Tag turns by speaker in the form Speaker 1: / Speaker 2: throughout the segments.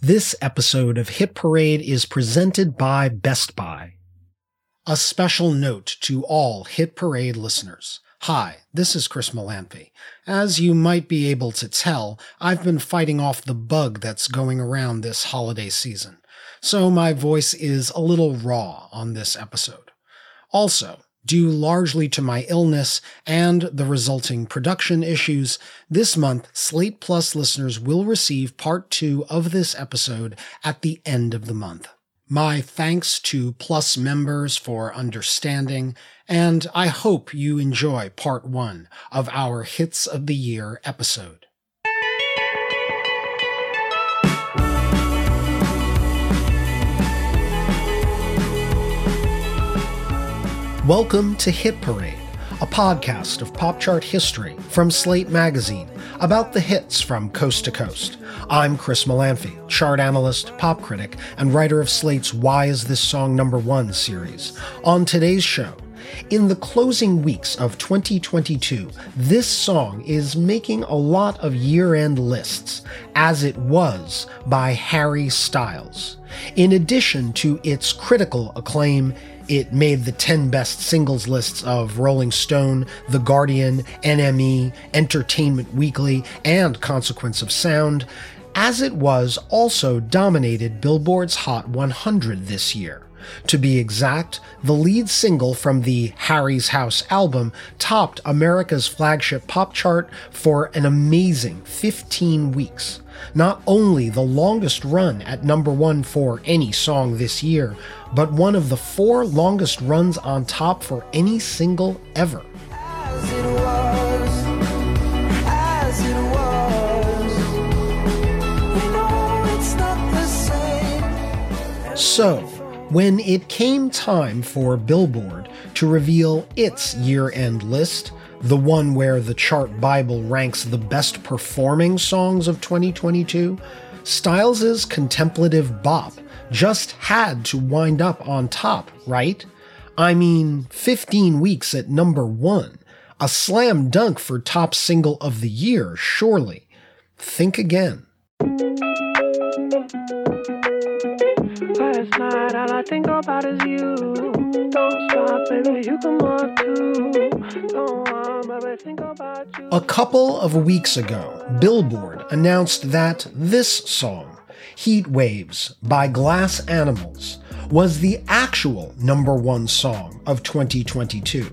Speaker 1: This episode of Hit Parade is presented by Best Buy. A special note to all Hit Parade listeners. Hi, this is Chris Molanphy. As you might be able to tell, I've been fighting off the bug that's going around this holiday season, so my voice is a little raw on this episode. Also, Due largely to my illness and the resulting production issues, this month Slate Plus listeners will receive part two of this episode at the end of the month. My thanks to Plus members for understanding, and I hope you enjoy part one of our Hits of the Year episode. Welcome to Hit Parade, a podcast of pop chart history from Slate Magazine about the hits from coast to coast. I'm Chris Molanphy, chart analyst, pop critic, and writer of Slate's Why Is This Song Number One series. On today's show, in the closing weeks of 2022, this song is making a lot of year end lists, as it was by Harry Styles. In addition to its critical acclaim, it made the 10 best singles lists of Rolling Stone, The Guardian, NME, Entertainment Weekly, and Consequence of Sound, as it was also dominated Billboard's Hot 100 this year. To be exact, the lead single from the Harry's House album topped America's flagship pop chart for an amazing 15 weeks. Not only the longest run at number one for any song this year, but one of the four longest runs on top for any single ever. So, when it came time for Billboard to reveal its year end list, the one where the chart Bible ranks the best performing songs of 2022, Styles's contemplative bop just had to wind up on top, right? I mean, 15 weeks at number one. A slam dunk for top single of the year, surely. Think again. Last night, all I think about is you. Don't stop, baby, you come on too. On, baby, think about you. A couple of weeks ago, Billboard announced that this song Heat Waves by Glass Animals was the actual number one song of 2022.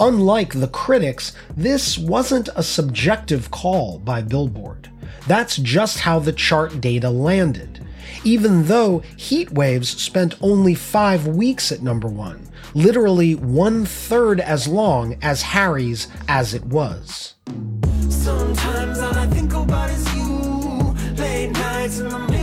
Speaker 1: Unlike the critics, this wasn't a subjective call by Billboard. That's just how the chart data landed. Even though Heat Waves spent only five weeks at number one, literally one third as long as Harry's As It Was. Sometimes all I think about is you, late nights in the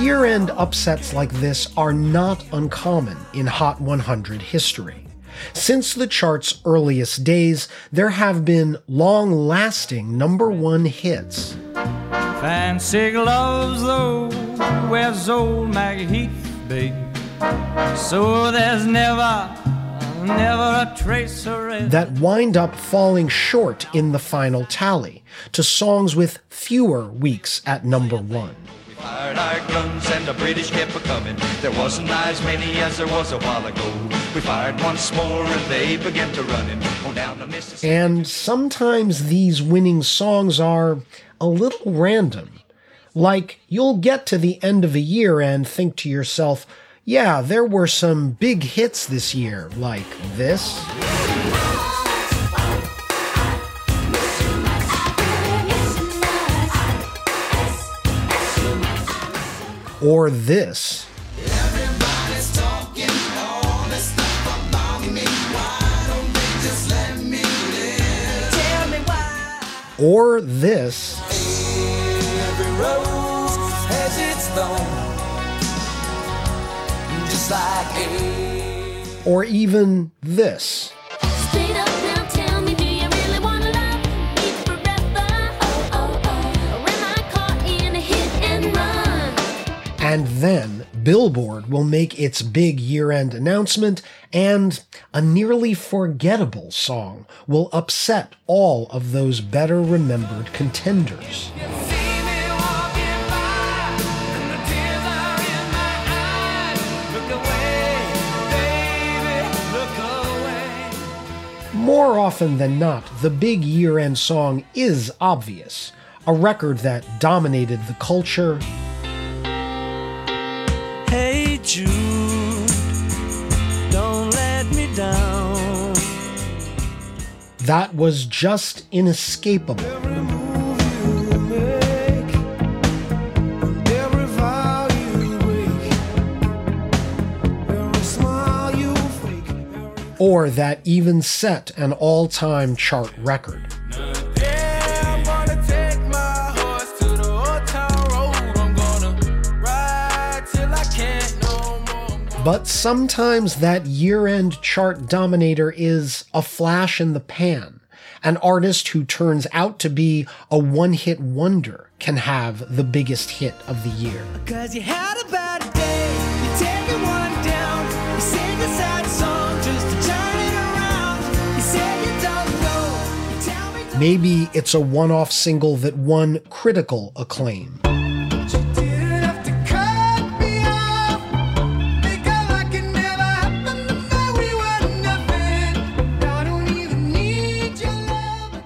Speaker 1: Year end upsets like this are not uncommon in Hot 100 history. Since the chart's earliest days, there have been long lasting number one hits. Fancy gloves, though, where's old Maggie Heath, babe? So there's never, never a trace of red. That wind up falling short in the final tally to songs with fewer weeks at number one. Fired our guns and the British kept a coming. There wasn't as many as there was a while ago. We fired once more and they began to running on oh, down the Mississippi. And sometimes these winning songs are a little random. Like you'll get to the end of a year and think to yourself, yeah, there were some big hits this year, like this. Or this. Or this. Or even this. And then Billboard will make its big year end announcement, and a nearly forgettable song will upset all of those better remembered contenders. More often than not, the big year end song is obvious, a record that dominated the culture. That was just inescapable. or that even set an all time chart record. But sometimes that year end chart dominator is a flash in the pan. An artist who turns out to be a one hit wonder can have the biggest hit of the year. Maybe it's a one off single that won critical acclaim.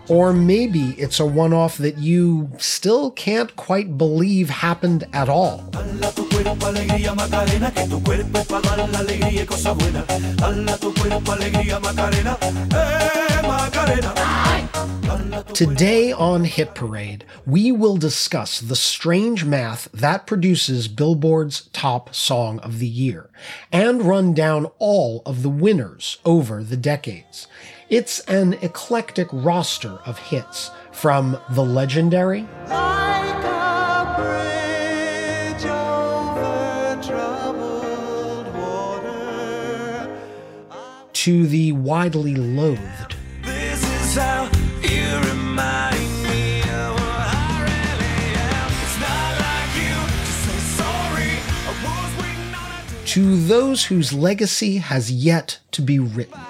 Speaker 1: Or maybe it's a one off that you still can't quite believe happened at all. Today on Hit Parade, we will discuss the strange math that produces Billboard's top song of the year and run down all of the winners over the decades. It's an eclectic roster of hits from the legendary. to the widely loathed. to those whose legacy has yet to be written.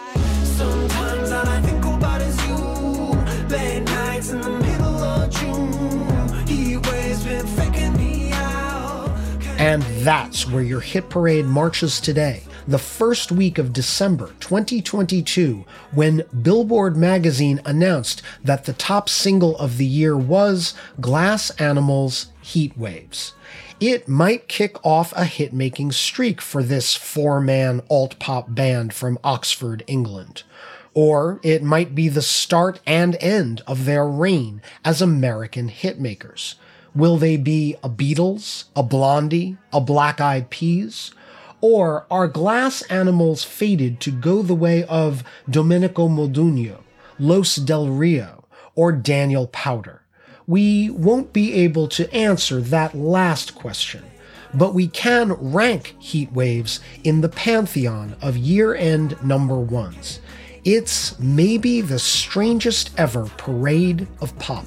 Speaker 1: And that's where your hit parade marches today, the first week of December 2022, when Billboard magazine announced that the top single of the year was Glass Animals Heat Waves. It might kick off a hit making streak for this four man alt pop band from Oxford, England. Or it might be the start and end of their reign as American hitmakers. Will they be a Beatles, a Blondie, a Black Eyed Peas? Or are glass animals fated to go the way of Domenico Modugno, Los Del Rio, or Daniel Powter? We won't be able to answer that last question, but we can rank heat waves in the pantheon of year end number ones. It's maybe the strangest ever parade of pop.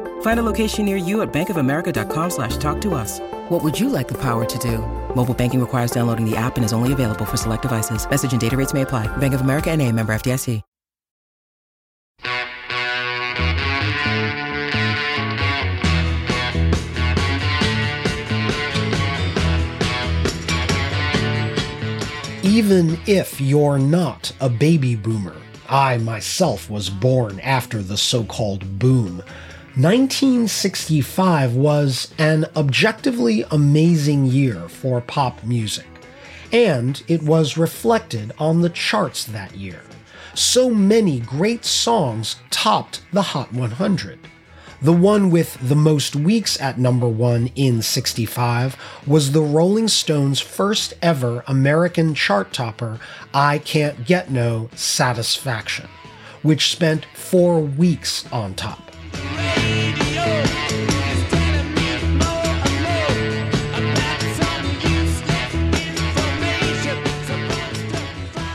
Speaker 2: Find a location near you at bankofamerica.com slash talk to us. What would you like the power to do? Mobile banking requires downloading the app and is only available for select devices. Message and data rates may apply. Bank of America and a member FDIC.
Speaker 1: Even if you're not a baby boomer, I myself was born after the so called boom. 1965 was an objectively amazing year for pop music, and it was reflected on the charts that year. So many great songs topped the Hot 100. The one with the most weeks at number one in 65 was the Rolling Stones' first ever American chart topper, I Can't Get No Satisfaction, which spent four weeks on top.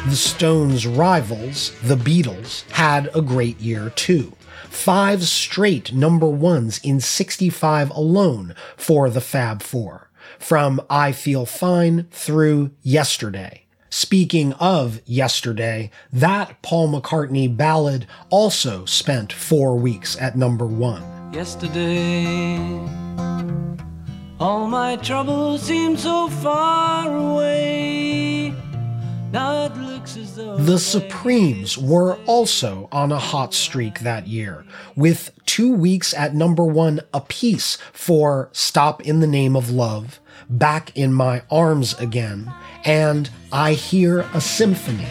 Speaker 1: The Stones' rivals, the Beatles, had a great year too five straight number ones in 65 alone for the Fab Four, from I Feel Fine through Yesterday. Speaking of yesterday, that Paul McCartney ballad also spent four weeks at number one.
Speaker 3: Yesterday, all my troubles seem so far away.
Speaker 1: The Supremes were also on a hot streak that year, with two weeks at number one apiece for Stop in the Name of Love, Back in My Arms Again, and I Hear a Symphony.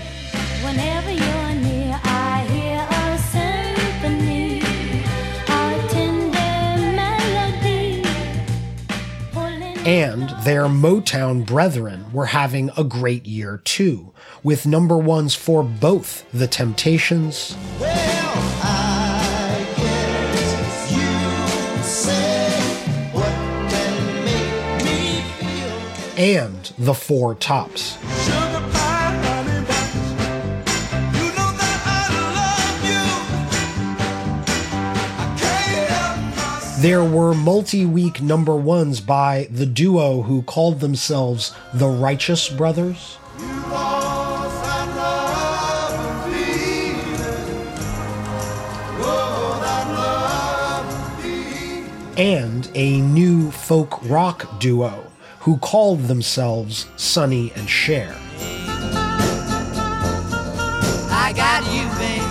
Speaker 1: and their Motown brethren were having a great year too, with number ones for both The Temptations well, and The Four Tops. There were multi week number ones by the duo who called themselves the Righteous Brothers. And a new folk rock duo who called themselves Sonny and Cher. I got you, babe.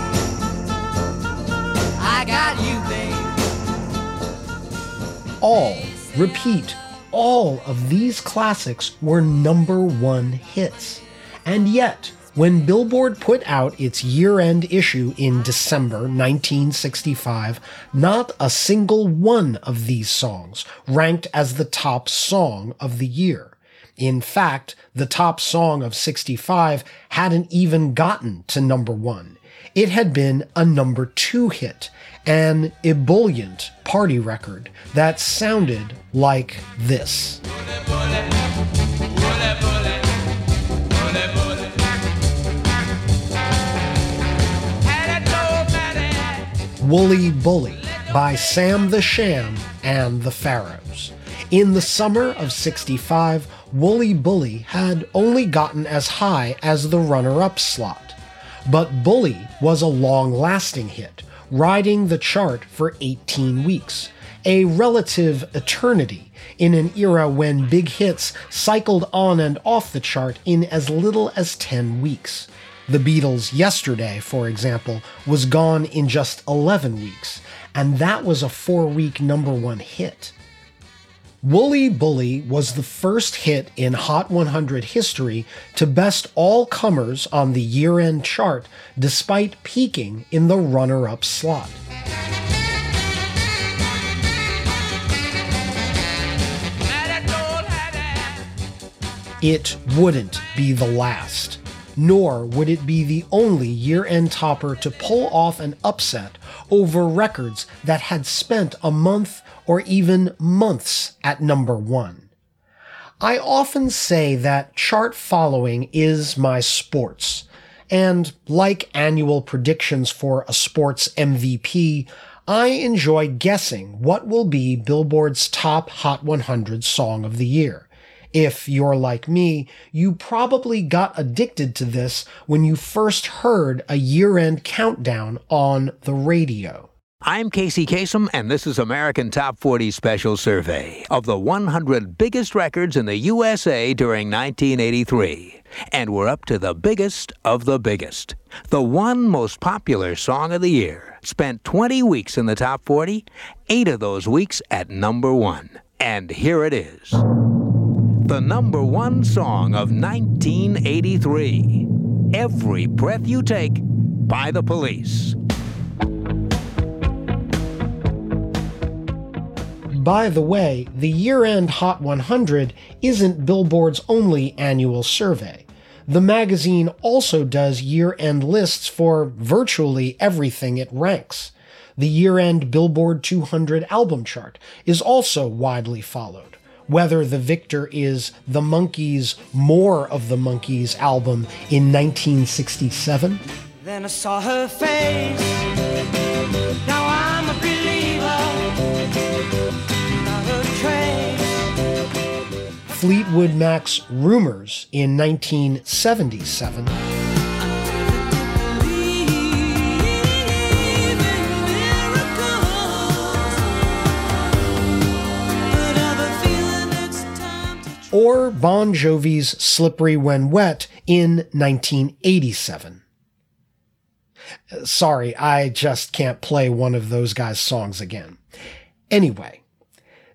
Speaker 1: I got you, babe all, repeat, all of these classics were number one hits. And yet, when Billboard put out its year end issue in December 1965, not a single one of these songs ranked as the top song of the year. In fact, the top song of 65 hadn't even gotten to number one. It had been a number two hit, an ebullient party record that sounded like this. Wooly Bully by Sam the Sham and the Pharaohs. In the summer of 65, Wooly Bully had only gotten as high as the runner up slot. But Bully was a long lasting hit, riding the chart for 18 weeks, a relative eternity in an era when big hits cycled on and off the chart in as little as 10 weeks. The Beatles' Yesterday, for example, was gone in just 11 weeks, and that was a four week number one hit. Wooly Bully was the first hit in Hot 100 history to best all comers on the year end chart, despite peaking in the runner up slot. It wouldn't be the last, nor would it be the only year end topper to pull off an upset over records that had spent a month or even months at number one. I often say that chart following is my sports, and like annual predictions for a sports MVP, I enjoy guessing what will be Billboard's top Hot 100 song of the year. If you're like me, you probably got addicted to this when you first heard a year end countdown on the radio.
Speaker 4: I'm Casey Kasem, and this is American Top 40 Special Survey of the 100 biggest records in the USA during 1983. And we're up to the biggest of the biggest. The one most popular song of the year spent 20 weeks in the top 40, eight of those weeks at number one. And here it is the number one song of 1983 Every Breath You Take by the Police.
Speaker 1: By the way, the year end Hot 100 isn't Billboard's only annual survey. The magazine also does year end lists for virtually everything it ranks. The year end Billboard 200 album chart is also widely followed. Whether the victor is the Monkees' More of the Monkees album in 1967.
Speaker 3: Then I saw her face. Now I'm a believer. Not a trace.
Speaker 1: Fleetwood Mac's Rumours in 1977. Or Bon Jovi's Slippery When Wet in 1987. Uh, Sorry, I just can't play one of those guys' songs again. Anyway,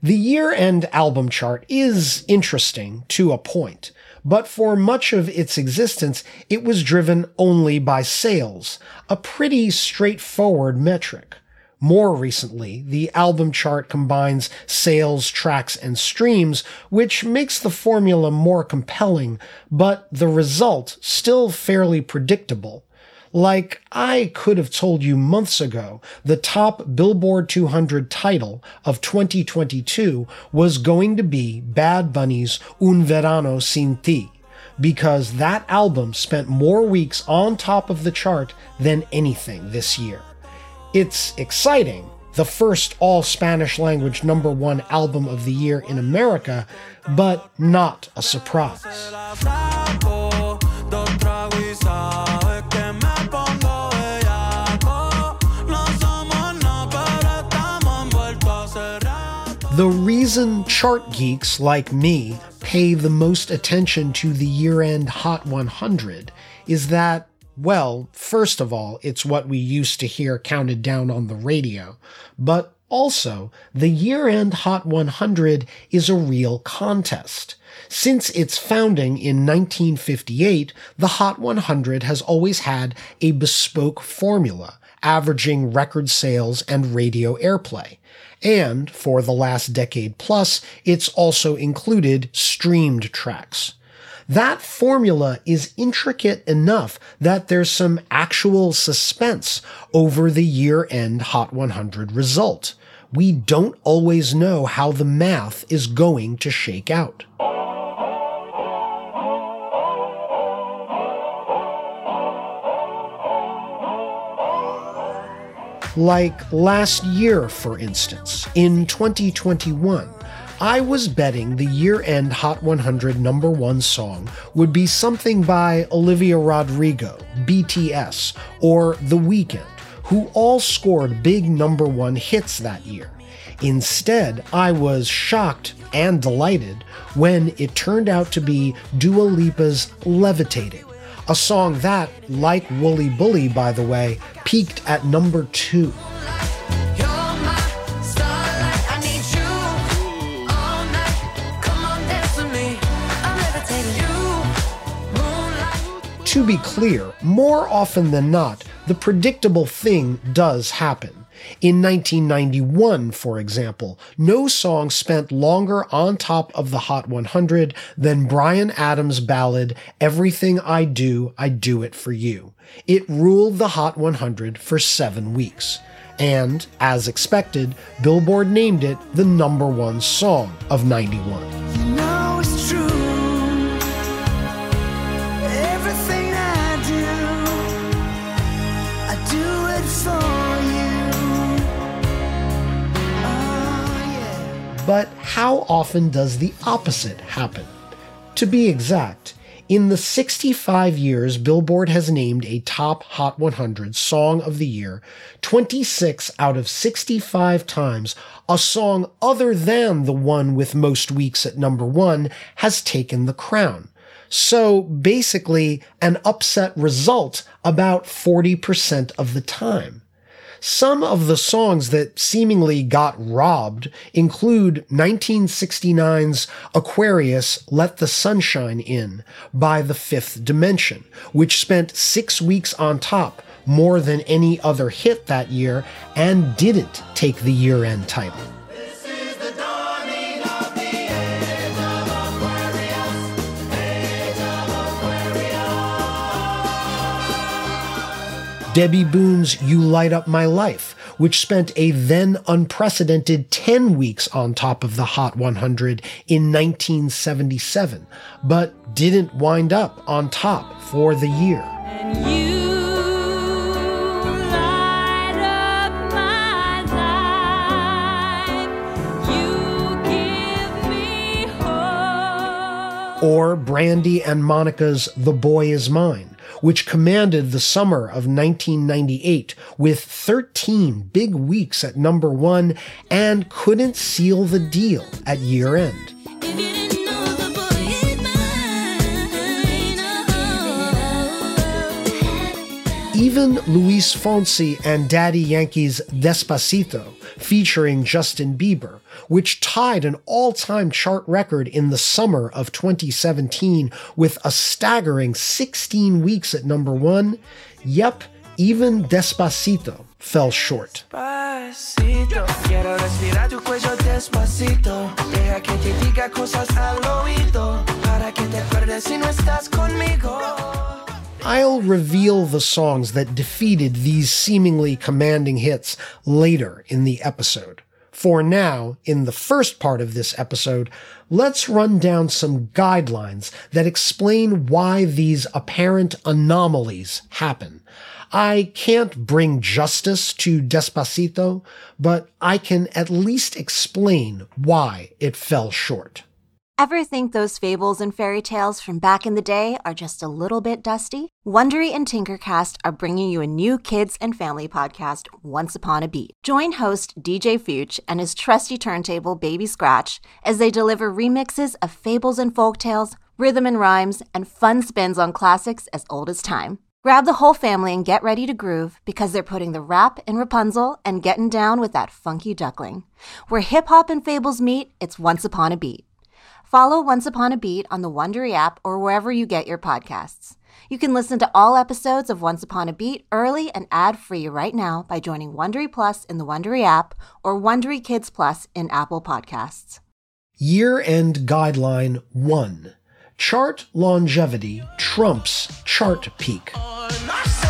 Speaker 1: the year end album chart is interesting to a point, but for much of its existence, it was driven only by sales, a pretty straightforward metric. More recently, the album chart combines sales, tracks, and streams, which makes the formula more compelling, but the result still fairly predictable. Like I could have told you months ago, the top Billboard 200 title of 2022 was going to be Bad Bunny's Un Verano Sin Ti, because that album spent more weeks on top of the chart than anything this year. It's exciting, the first all Spanish language number one album of the year in America, but not a surprise. The reason chart geeks like me pay the most attention to the year end Hot 100 is that, well, first of all, it's what we used to hear counted down on the radio, but also, the year end Hot 100 is a real contest. Since its founding in 1958, the Hot 100 has always had a bespoke formula, averaging record sales and radio airplay. And for the last decade plus, it's also included streamed tracks. That formula is intricate enough that there's some actual suspense over the year end Hot 100 result. We don't always know how the math is going to shake out. Like last year, for instance, in 2021, I was betting the year end Hot 100 number one song would be something by Olivia Rodrigo, BTS, or The Weeknd, who all scored big number one hits that year. Instead, I was shocked and delighted when it turned out to be Dua Lipa's Levitating, a song that, like Wooly Bully, by the way, peaked at number two. To be clear, more often than not, the predictable thing does happen. In 1991, for example, no song spent longer on top of the Hot 100 than Bryan Adams' ballad, Everything I Do, I Do It For You. It ruled the Hot 100 for seven weeks. And, as expected, Billboard named it the number one song of 91. But how often does the opposite happen? To be exact, in the 65 years Billboard has named a top Hot 100 Song of the Year, 26 out of 65 times, a song other than the one with most weeks at number one has taken the crown. So basically, an upset result about 40% of the time. Some of the songs that seemingly got robbed include 1969's Aquarius Let the Sunshine In by The Fifth Dimension, which spent six weeks on top, more than any other hit that year, and didn't take the year end title. Debby Boone's You Light Up My Life, which spent a then unprecedented 10 weeks on top of the Hot 100 in 1977, but didn't wind up on top for the year. or Brandy and Monica's The Boy Is Mine, which commanded the summer of 1998 with 13 big weeks at number one and couldn't seal the deal at year end. Even Luis Fonsi and Daddy Yankee's Despacito, featuring Justin Bieber, which tied an all time chart record in the summer of 2017 with a staggering 16 weeks at number one. Yep, even Despacito fell short. I'll reveal the songs that defeated these seemingly commanding hits later in the episode. For now, in the first part of this episode, let's run down some guidelines that explain why these apparent anomalies happen. I can't bring justice to Despacito, but I can at least explain why it fell short.
Speaker 5: Ever think those fables and fairy tales from back in the day are just a little bit dusty? Wondery and Tinkercast are bringing you a new kids and family podcast, Once Upon a Beat. Join host DJ Fuchs and his trusty turntable Baby Scratch as they deliver remixes of fables and folk tales, rhythm and rhymes, and fun spins on classics as old as time. Grab the whole family and get ready to groove because they're putting the rap in Rapunzel and getting down with that funky duckling. Where hip hop and fables meet, it's Once Upon a Beat. Follow Once Upon a Beat on the Wondery app or wherever you get your podcasts. You can listen to all episodes of Once Upon a Beat early and ad-free right now by joining Wondery Plus in the Wondery app or Wondery Kids Plus in Apple Podcasts.
Speaker 1: Year-end guideline 1. Chart longevity trumps chart peak. Oh,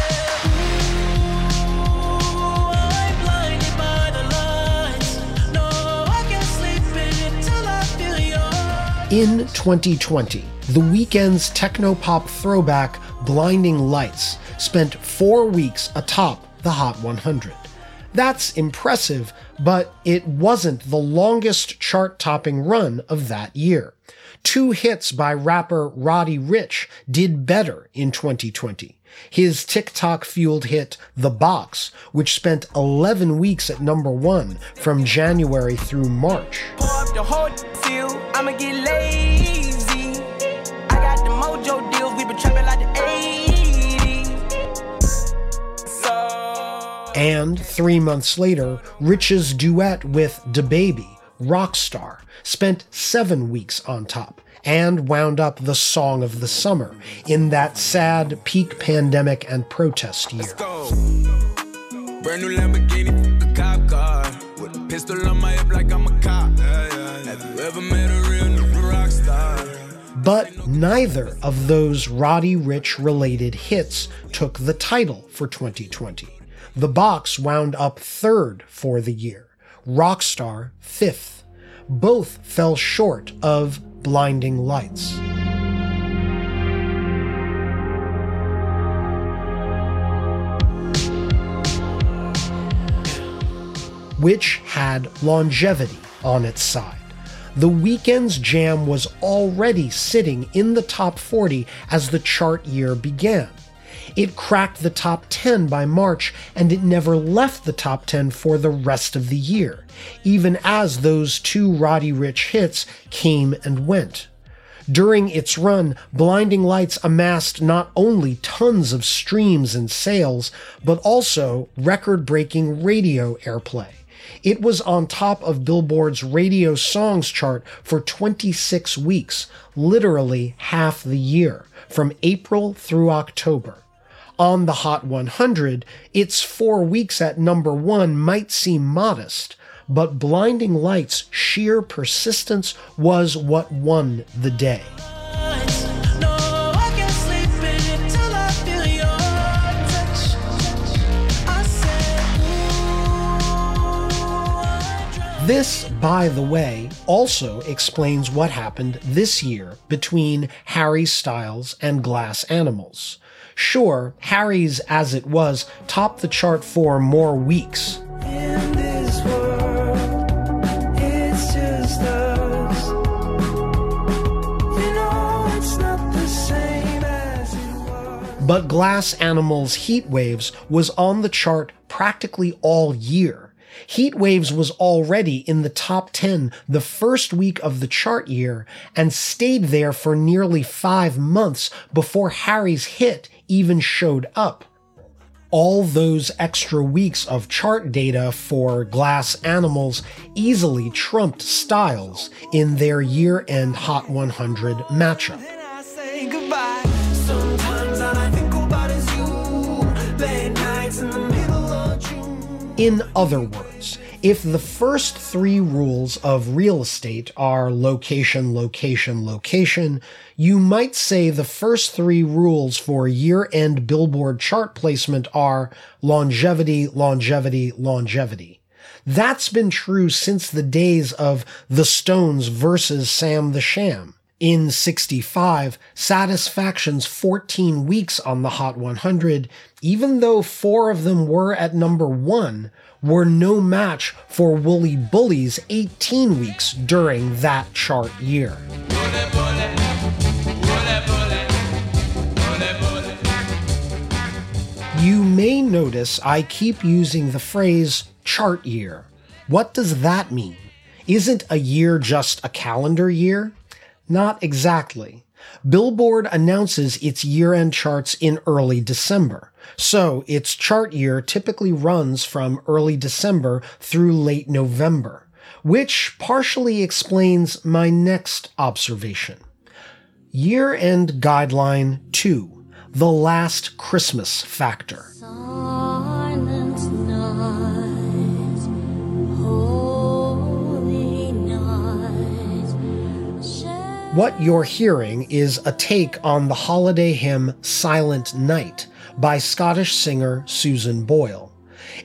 Speaker 1: In 2020, The Weeknd's techno-pop throwback Blinding Lights spent four weeks atop the Hot 100. That's impressive, but it wasn't the longest chart-topping run of that year. Two hits by rapper Roddy Ricch did better in 2020 his TikTok fueled hit The Box, which spent 11 weeks at number one from January through March. And three months later, Ricch's duet with DaBaby, Rockstar, spent seven weeks on top and wound up the song of the summer in that sad peak pandemic and protest year. Brand new Lamborghini, cop car, with a pistol on my hip like I'm a cop. Have you ever met a real rock star? But neither of those Roddy Ricch related hits took the title for 2020. The box wound up third for the year, Rockstar fifth. Both fell short of blinding lights. Which had longevity on its side. The Weeknd's jam was already sitting in the top 40 as the chart year began. It cracked the top 10 by March, and it never left the top 10 for the rest of the year, even as those two Roddy Ricch hits came and went. During its run, Blinding Lights amassed not only tons of streams and sales, but also record breaking radio airplay. It was on top of Billboard's radio songs chart for 26 weeks, literally half the year, from April through October on the Hot 100, its four weeks at number one might seem modest, but Blinding Lights' sheer persistence was what won the day. This, by the way, also explains what happened this year between Harry Styles and Glass Animals. Sure, Harry's As It Was topped the chart for more weeks. But Glass Animals Heat Waves was on the chart practically all year. Heat Waves was already in the top 10 the first week of the chart year and stayed there for nearly five months before Harry's hit even showed up. All those extra weeks of chart data for Glass Animals easily trumped Styles in their year end Hot 100 matchup. In other words, if the first three rules of real estate are location, location, location, you might say the first three rules for year end Billboard chart placement are longevity, longevity, longevity. That's been true since the days of The Stones versus Sam the Sham. In 65, Satisfaction's 14 weeks on the Hot 100, even though four of them were at number one, were no match for Wooly Bully's 18 weeks during that chart year. You may notice I keep using the phrase chart year. What does that mean? Isn't a year just a calendar year? Not exactly. Billboard announces its year end charts in early December. So its chart year typically runs from early December through late November, which partially explains my next observation. Year end guideline 2 The Last Christmas Factor. What you're hearing is a take on the holiday hymn Silent Night by Scottish singer Susan Boyle.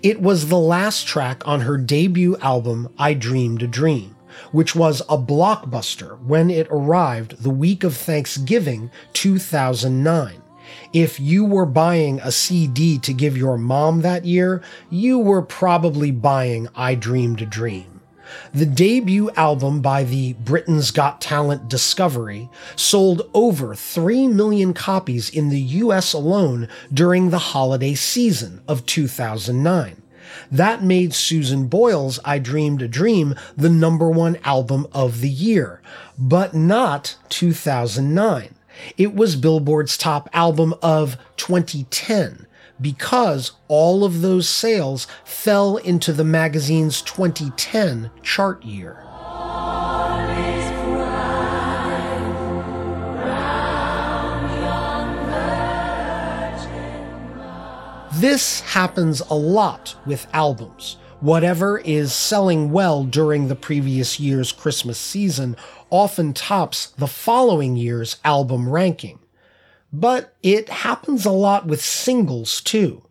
Speaker 1: It was the last track on her debut album I Dreamed a Dream, which was a blockbuster when it arrived the week of Thanksgiving 2009. If you were buying a CD to give your mom that year, you were probably buying I Dreamed a Dream. The debut album by the Britain's Got Talent Discovery sold over 3 million copies in the US alone during the holiday season of 2009. That made Susan Boyle's I Dreamed a Dream the number one album of the year, but not 2009. It was Billboard's top album of 2010 because all of those sales fell into the magazine's 2010 chart year. This happens a lot with albums. Whatever is selling well during the previous year's Christmas season often tops the following year's album ranking. But it happens a lot with singles too.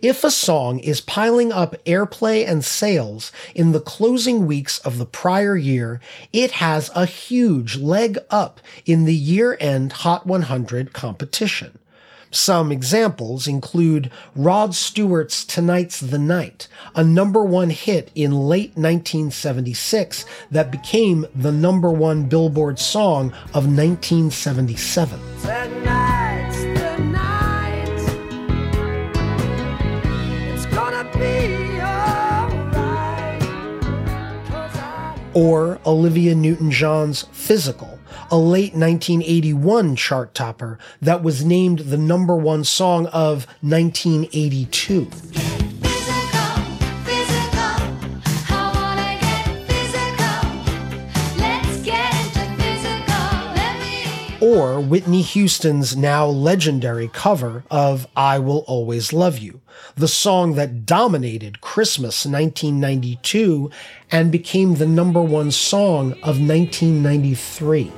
Speaker 1: If a song is piling up airplay and sales in the closing weeks of the prior year, it has a huge leg up in the year end Hot 100 competition. Some examples include Rod Stewart's Tonight's the Night, a number one hit in late 1976 that became the number one Billboard song of 1977. Or Olivia Newton John's Physical, a late 1981 chart topper that was named the number one song of 1982. Or Whitney Houston's now legendary cover of I Will Always Love You, the song that dominated Christmas 1992 and became the number one song of 1993.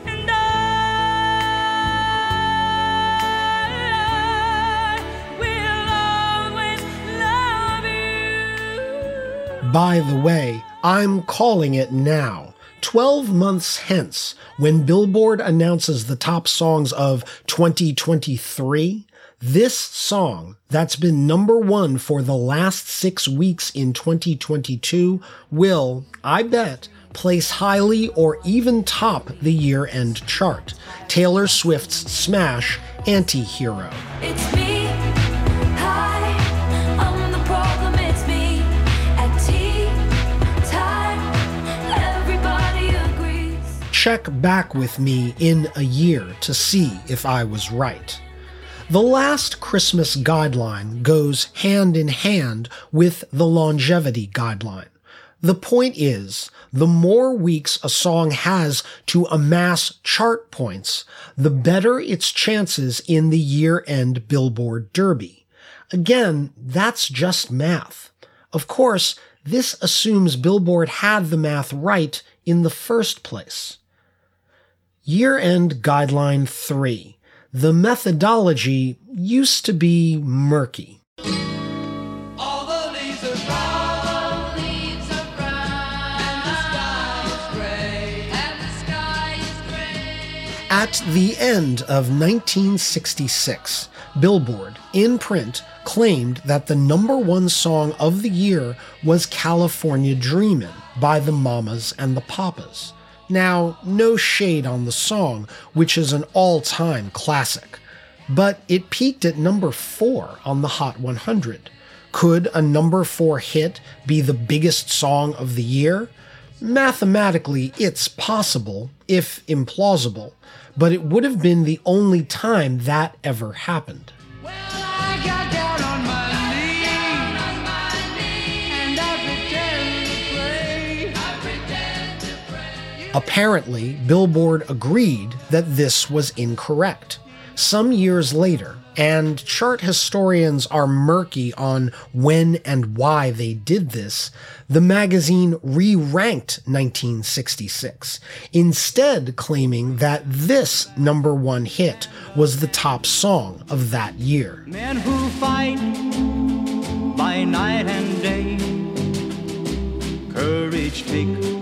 Speaker 1: By the way, I'm calling it now. 12 months hence, when Billboard announces the top songs of 2023, this song that's been number one for the last six weeks in 2022 will, I bet, place highly or even top the year end chart. Taylor Swift's smash, Anti Hero. Check back with me in a year to see if I was right. The last Christmas guideline goes hand in hand with the longevity guideline. The point is, the more weeks a song has to amass chart points, the better its chances in the year end Billboard Derby. Again, that's just math. Of course, this assumes Billboard had the math right in the first place. Year End Guideline 3. The methodology used to be murky.
Speaker 3: All the leaves are brown, leaves are brown, and the sky is gray, and the sky is gray.
Speaker 1: At the end of 1966, Billboard, in print, claimed that the number one song of the year was California Dreamin' by the Mamas and the Papas. Now, no shade on the song, which is an all time classic, but it peaked at number four on the Hot 100. Could a number four hit be the biggest song of the year? Mathematically, it's possible, if implausible, but it would have been the only time that ever happened.
Speaker 3: Well,
Speaker 1: Apparently, Billboard agreed that this was incorrect. Some years later, and chart historians are murky on when and why they did this, the magazine re ranked 1966, instead claiming that this number one hit was the top song of that year.
Speaker 6: Men who fight by night and day, courage take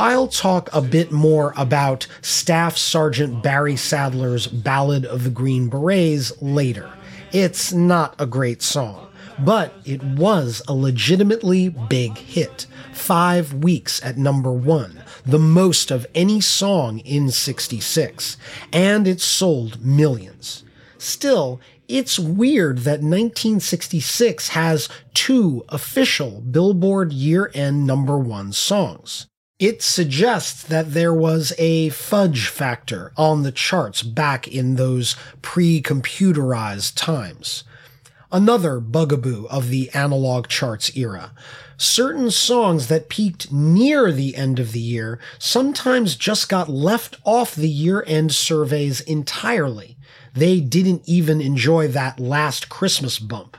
Speaker 1: I'll talk a bit more about Staff Sergeant Barry Sadler's Ballad of the Green Berets later. It's not a great song, but it was a legitimately big hit. Five weeks at number one, the most of any song in 66, and it sold millions. Still, it's weird that 1966 has two official Billboard year end number one songs. It suggests that there was a fudge factor on the charts back in those pre computerized times. Another bugaboo of the analog charts era. Certain songs that peaked near the end of the year sometimes just got left off the year end surveys entirely. They didn't even enjoy that last Christmas bump.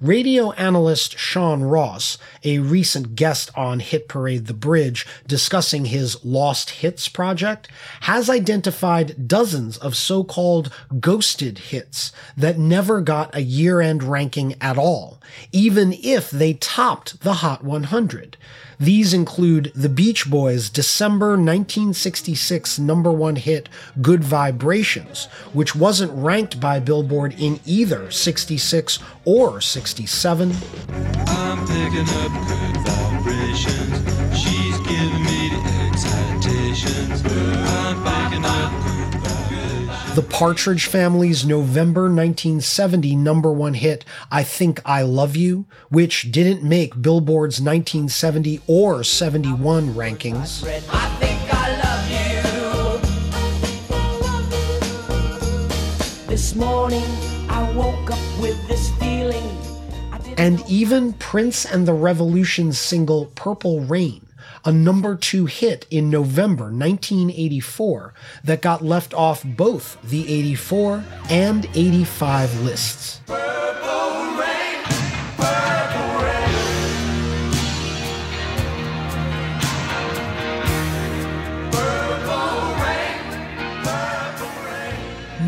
Speaker 1: Radio analyst Sean Ross, a recent guest on Hit Parade The Bridge discussing his Lost Hits project, has identified dozens of so-called ghosted hits that never got a year-end ranking at all, even if they topped the Hot 100. These include the Beach Boys' December 1966 number one hit, Good Vibrations, which wasn't ranked by Billboard in either 66 or 67.
Speaker 7: I'm picking up good vibrations. She's giving me the excitations. I'm picking up.
Speaker 1: The Partridge Family's November 1970 number one hit, I Think I Love You, which didn't make Billboard's 1970 or 71 rankings.
Speaker 3: I I. This morning I woke up with this feeling.
Speaker 1: And even Prince and the Revolution's single Purple Rain, a number two hit in November 1984 that got left off both the 84 and 85 lists.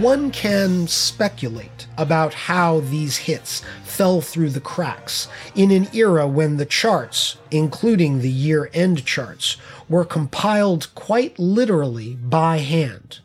Speaker 1: One can speculate about how these hits fell through the cracks in an era when the charts, including the year end charts, were compiled quite literally by hand.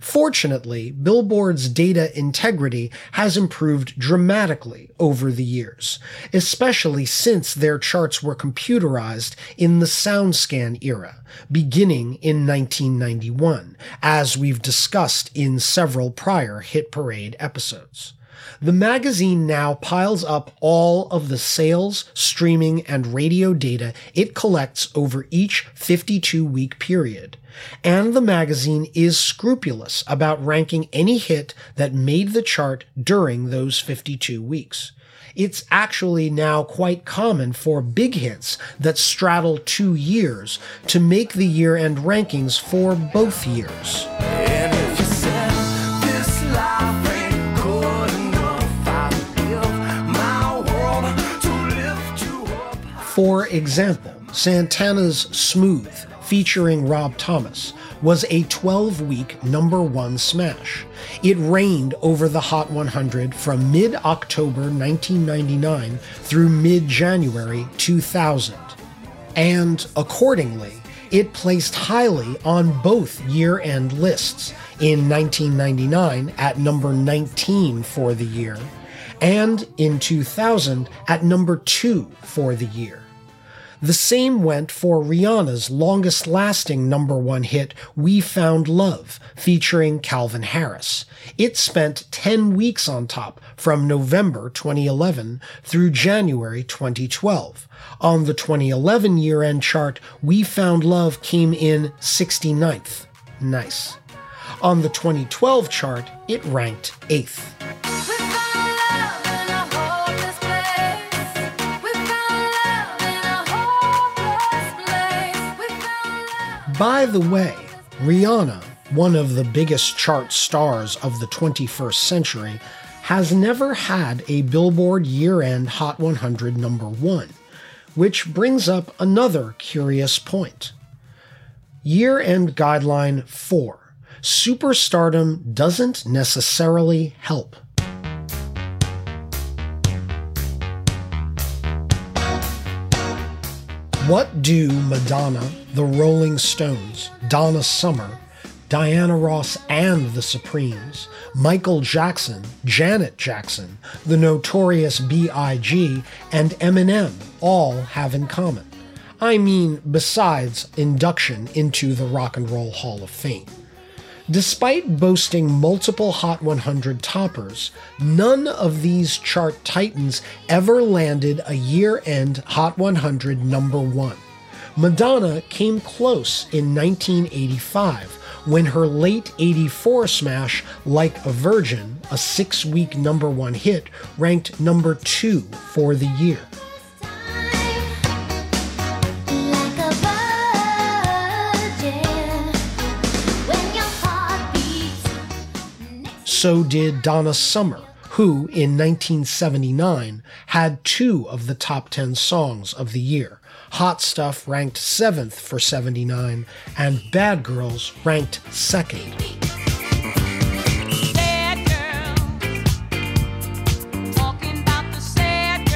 Speaker 1: Fortunately, Billboard's data integrity has improved dramatically over the years, especially since their charts were computerized in the SoundScan era, beginning in 1991, as we've discussed in several prior Hit Parade episodes. The magazine now piles up all of the sales, streaming, and radio data it collects over each 52 week period. And the magazine is scrupulous about ranking any hit that made the chart during those 52 weeks. It's actually now quite common for big hits that straddle two years to make the year end rankings for both years.
Speaker 3: And if you said this life ain't good enough, I'd give my world to lift you up.
Speaker 1: For example, Santana's Smooth, featuring Rob Thomas, was a 12 week number one smash. It reigned over the Hot 100 from mid October 1999 through mid January 2000. And accordingly, it placed highly on both year end lists in 1999 at number 19 for the year, and in 2000 at number 2 for the year. The same went for Rihanna's longest lasting number one hit, We Found Love, featuring Calvin Harris. It spent 10 weeks on top from November 2011 through January 2012. On the 2011 year end chart, We Found Love came in 69th. Nice. On the 2012 chart, it ranked 8th. By the way, Rihanna, one of the biggest chart stars of the 21st century, has never had a Billboard year end Hot 100 number one, which brings up another curious point. Year end guideline 4 Superstardom doesn't necessarily help. What do Madonna, the Rolling Stones, Donna Summer, Diana Ross and the Supremes, Michael Jackson, Janet Jackson, the notorious B.I.G., and Eminem all have in common? I mean, besides induction into the Rock and Roll Hall of Fame. Despite boasting multiple Hot 100 toppers, none of these chart titans ever landed a year end Hot 100 number one. Madonna came close in 1985 when her late 84 smash, Like a Virgin, a six week number one hit, ranked number two for the year. So did Donna Summer, who in 1979 had two of the top 10 songs of the year. Hot Stuff ranked 7th for 79, and Bad Girls ranked 2nd.
Speaker 8: Sad girl, talking about the sad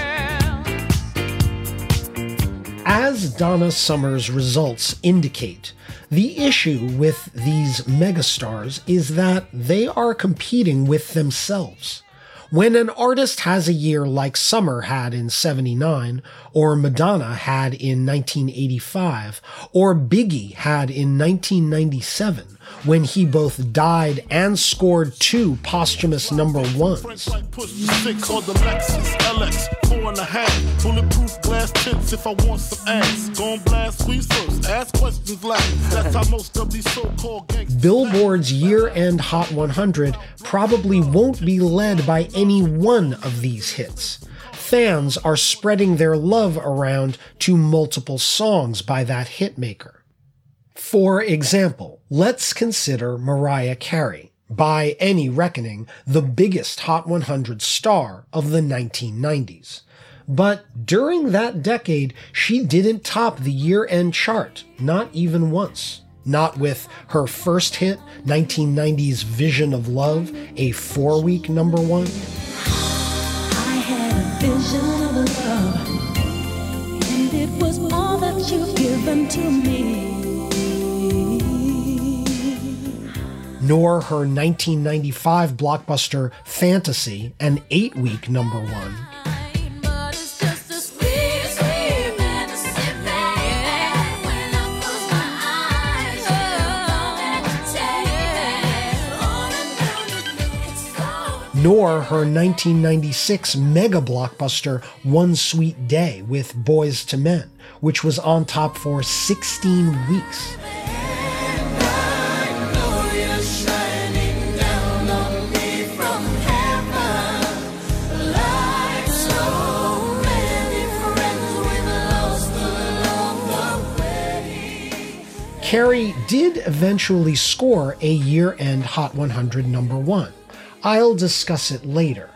Speaker 8: girl.
Speaker 1: As Donna Summer's results indicate, the issue with these megastars is that they are competing with themselves. When an artist has a year like Summer had in 79, or Madonna had in 1985, or Biggie had in 1997, when he both died and scored two posthumous number ones.
Speaker 9: Frank push the six on the Lexus LX, four and a half. Bulletproof glass tips if I want some ass. Gon' blast squeeze first, ask questions last. That's how most of these so-called gangsters.
Speaker 1: Billboard's year end Hot 100 probably won't be led by any one of these hits. Fans are spreading their love around to multiple songs by that hitmaker. For example, let's consider Mariah Carey, by any reckoning, the biggest Hot 100 star of the 1990s. But during that decade, she didn't top the year end chart, not even once. not with her first hit, 1990's Vision of Love, a four week number one.
Speaker 8: Love, and it was all that you've given to me.
Speaker 1: Nor her 1995 blockbuster Fantasy, an eight week number one. Nor her 1996 mega blockbuster One Sweet Day with Boyz II Men, which was on top for 16 weeks. Carey did eventually score a year end Hot 100 number one. I'll discuss it later.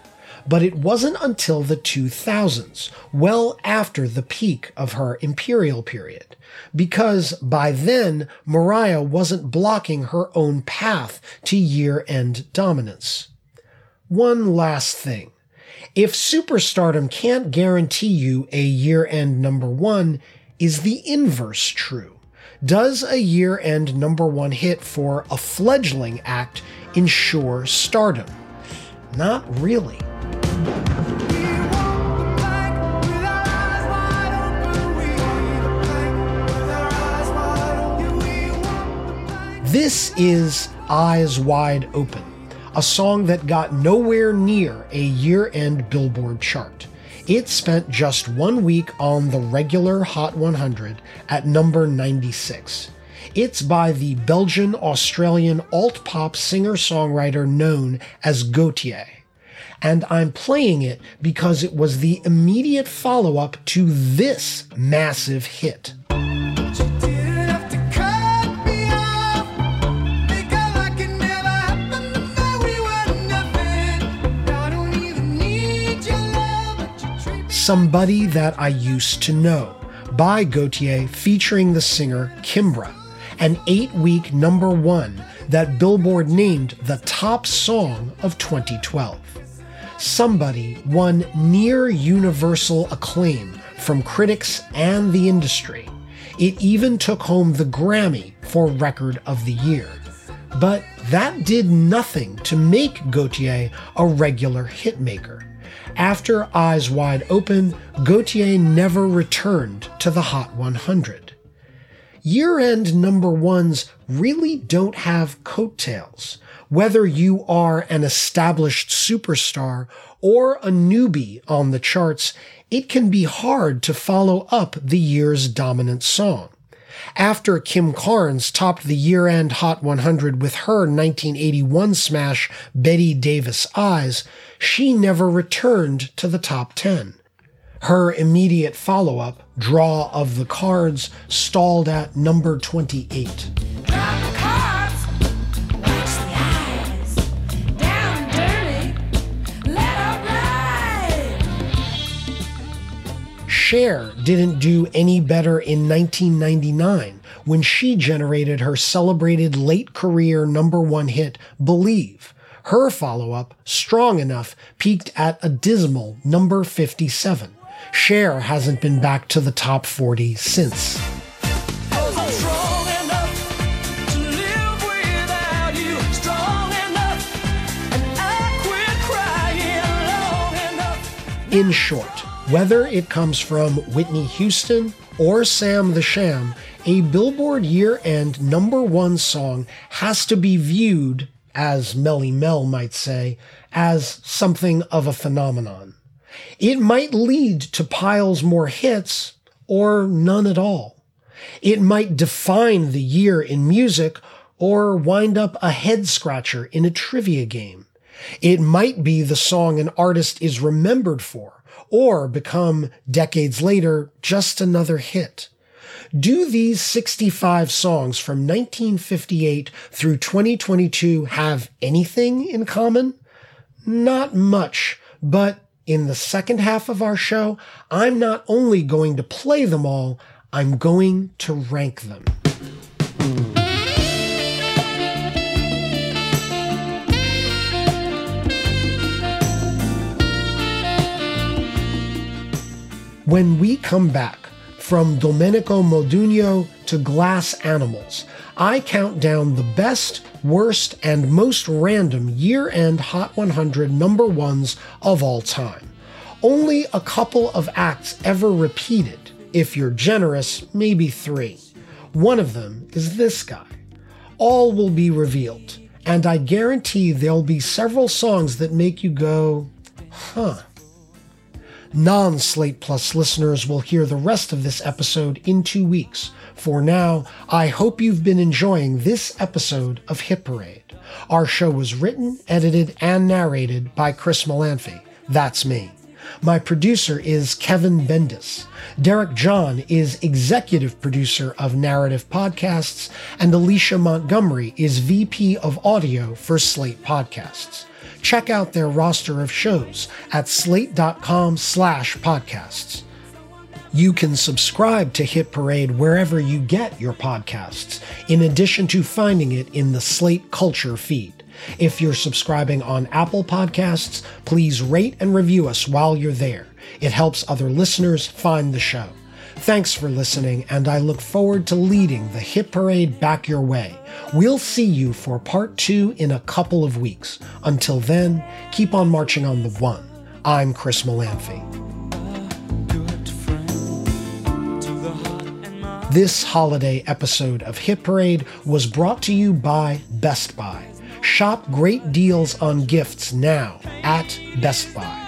Speaker 1: But it wasn't until the 2000s, well after the peak of her imperial period, because by then Mariah wasn't blocking her own path to year end dominance. One last thing. If superstardom can't guarantee you a year end number one, is the inverse true? Does a year end number one hit for a fledgling act ensure stardom? Not really. This is Eyes Wide Open, a song that got nowhere near a year end Billboard chart. It spent just one week on the regular Hot 100 at number 96. It's by the Belgian Australian alt pop singer songwriter known as Gotye. And I'm playing it because it was the immediate follow up to this massive hit. Somebody That I Used to Know by Gotye featuring the singer Kimbra, an eight week number one that Billboard named the top song of 2012. Somebody won near universal acclaim from critics and the industry. It even took home the Grammy for Record of the Year. But that did nothing to make Gotye a regular hitmaker. After Eyes Wide Open, Gotye never returned to the Hot 100. Year end number ones really don't have coattails. Whether you are an established superstar or a newbie on the charts, it can be hard to follow up the year's dominant song. After Kim Carnes topped the year end Hot 100 with her 1981 smash Bette Davis Eyes, she never returned to the top 10. Her immediate follow up, Draw of the Cards, stalled at number 28. Cher didn't do any better in 1999 when she generated her celebrated late career number one hit, Believe. Her follow up, Strong Enough, peaked at a dismal number 57. Cher hasn't been back to the top 40 since. In short, whether it comes from Whitney Houston or Sam the Sham, a Billboard year end number one song has to be viewed, as Melle Mel might say, as something of a phenomenon. It might lead to piles more hits or none at all. It might define the year in music or wind up a head scratcher in a trivia game. It might be the song an artist is remembered for or become decades later just another hit. Do these 65 songs from 1958 through 2022 have anything in common? Not much, but in the second half of our show, I'm not only going to play them all, I'm going to rank them. When we come back, from Domenico Modugno to Glass Animals, I count down the best, worst, and most random year end Hot 100 number ones of all time. Only a couple of acts ever repeated. If you're generous, maybe three. One of them is this guy. All will be revealed, and I guarantee there'll be several songs that make you go, huh. Non Slate Plus listeners will hear the rest of this episode in two weeks. For now, I hope you've been enjoying this episode of Hit Parade. Our show was written, edited, and narrated by Chris Molanphy. That's me. My producer is Kevin Bendis. Derek John is executive producer of Narrative Podcasts, and Alicia Montgomery is VP of Audio for Slate Podcasts. Check out their roster of shows at slate.com slash podcasts. You can subscribe to Hit Parade wherever you get your podcasts, in addition to finding it in the Slate Culture feed. If you're subscribing on Apple Podcasts, please rate and review us while you're there. It helps other listeners find the show. Thanks for listening, and I look forward to leading the Hit Parade back your way. We'll see you for part two in a couple of weeks. Until then, keep on marching on the one. I'm Chris Molanphy. This holiday episode of Hit Parade was brought to you by Best Buy. Shop great deals on gifts now at Best Buy.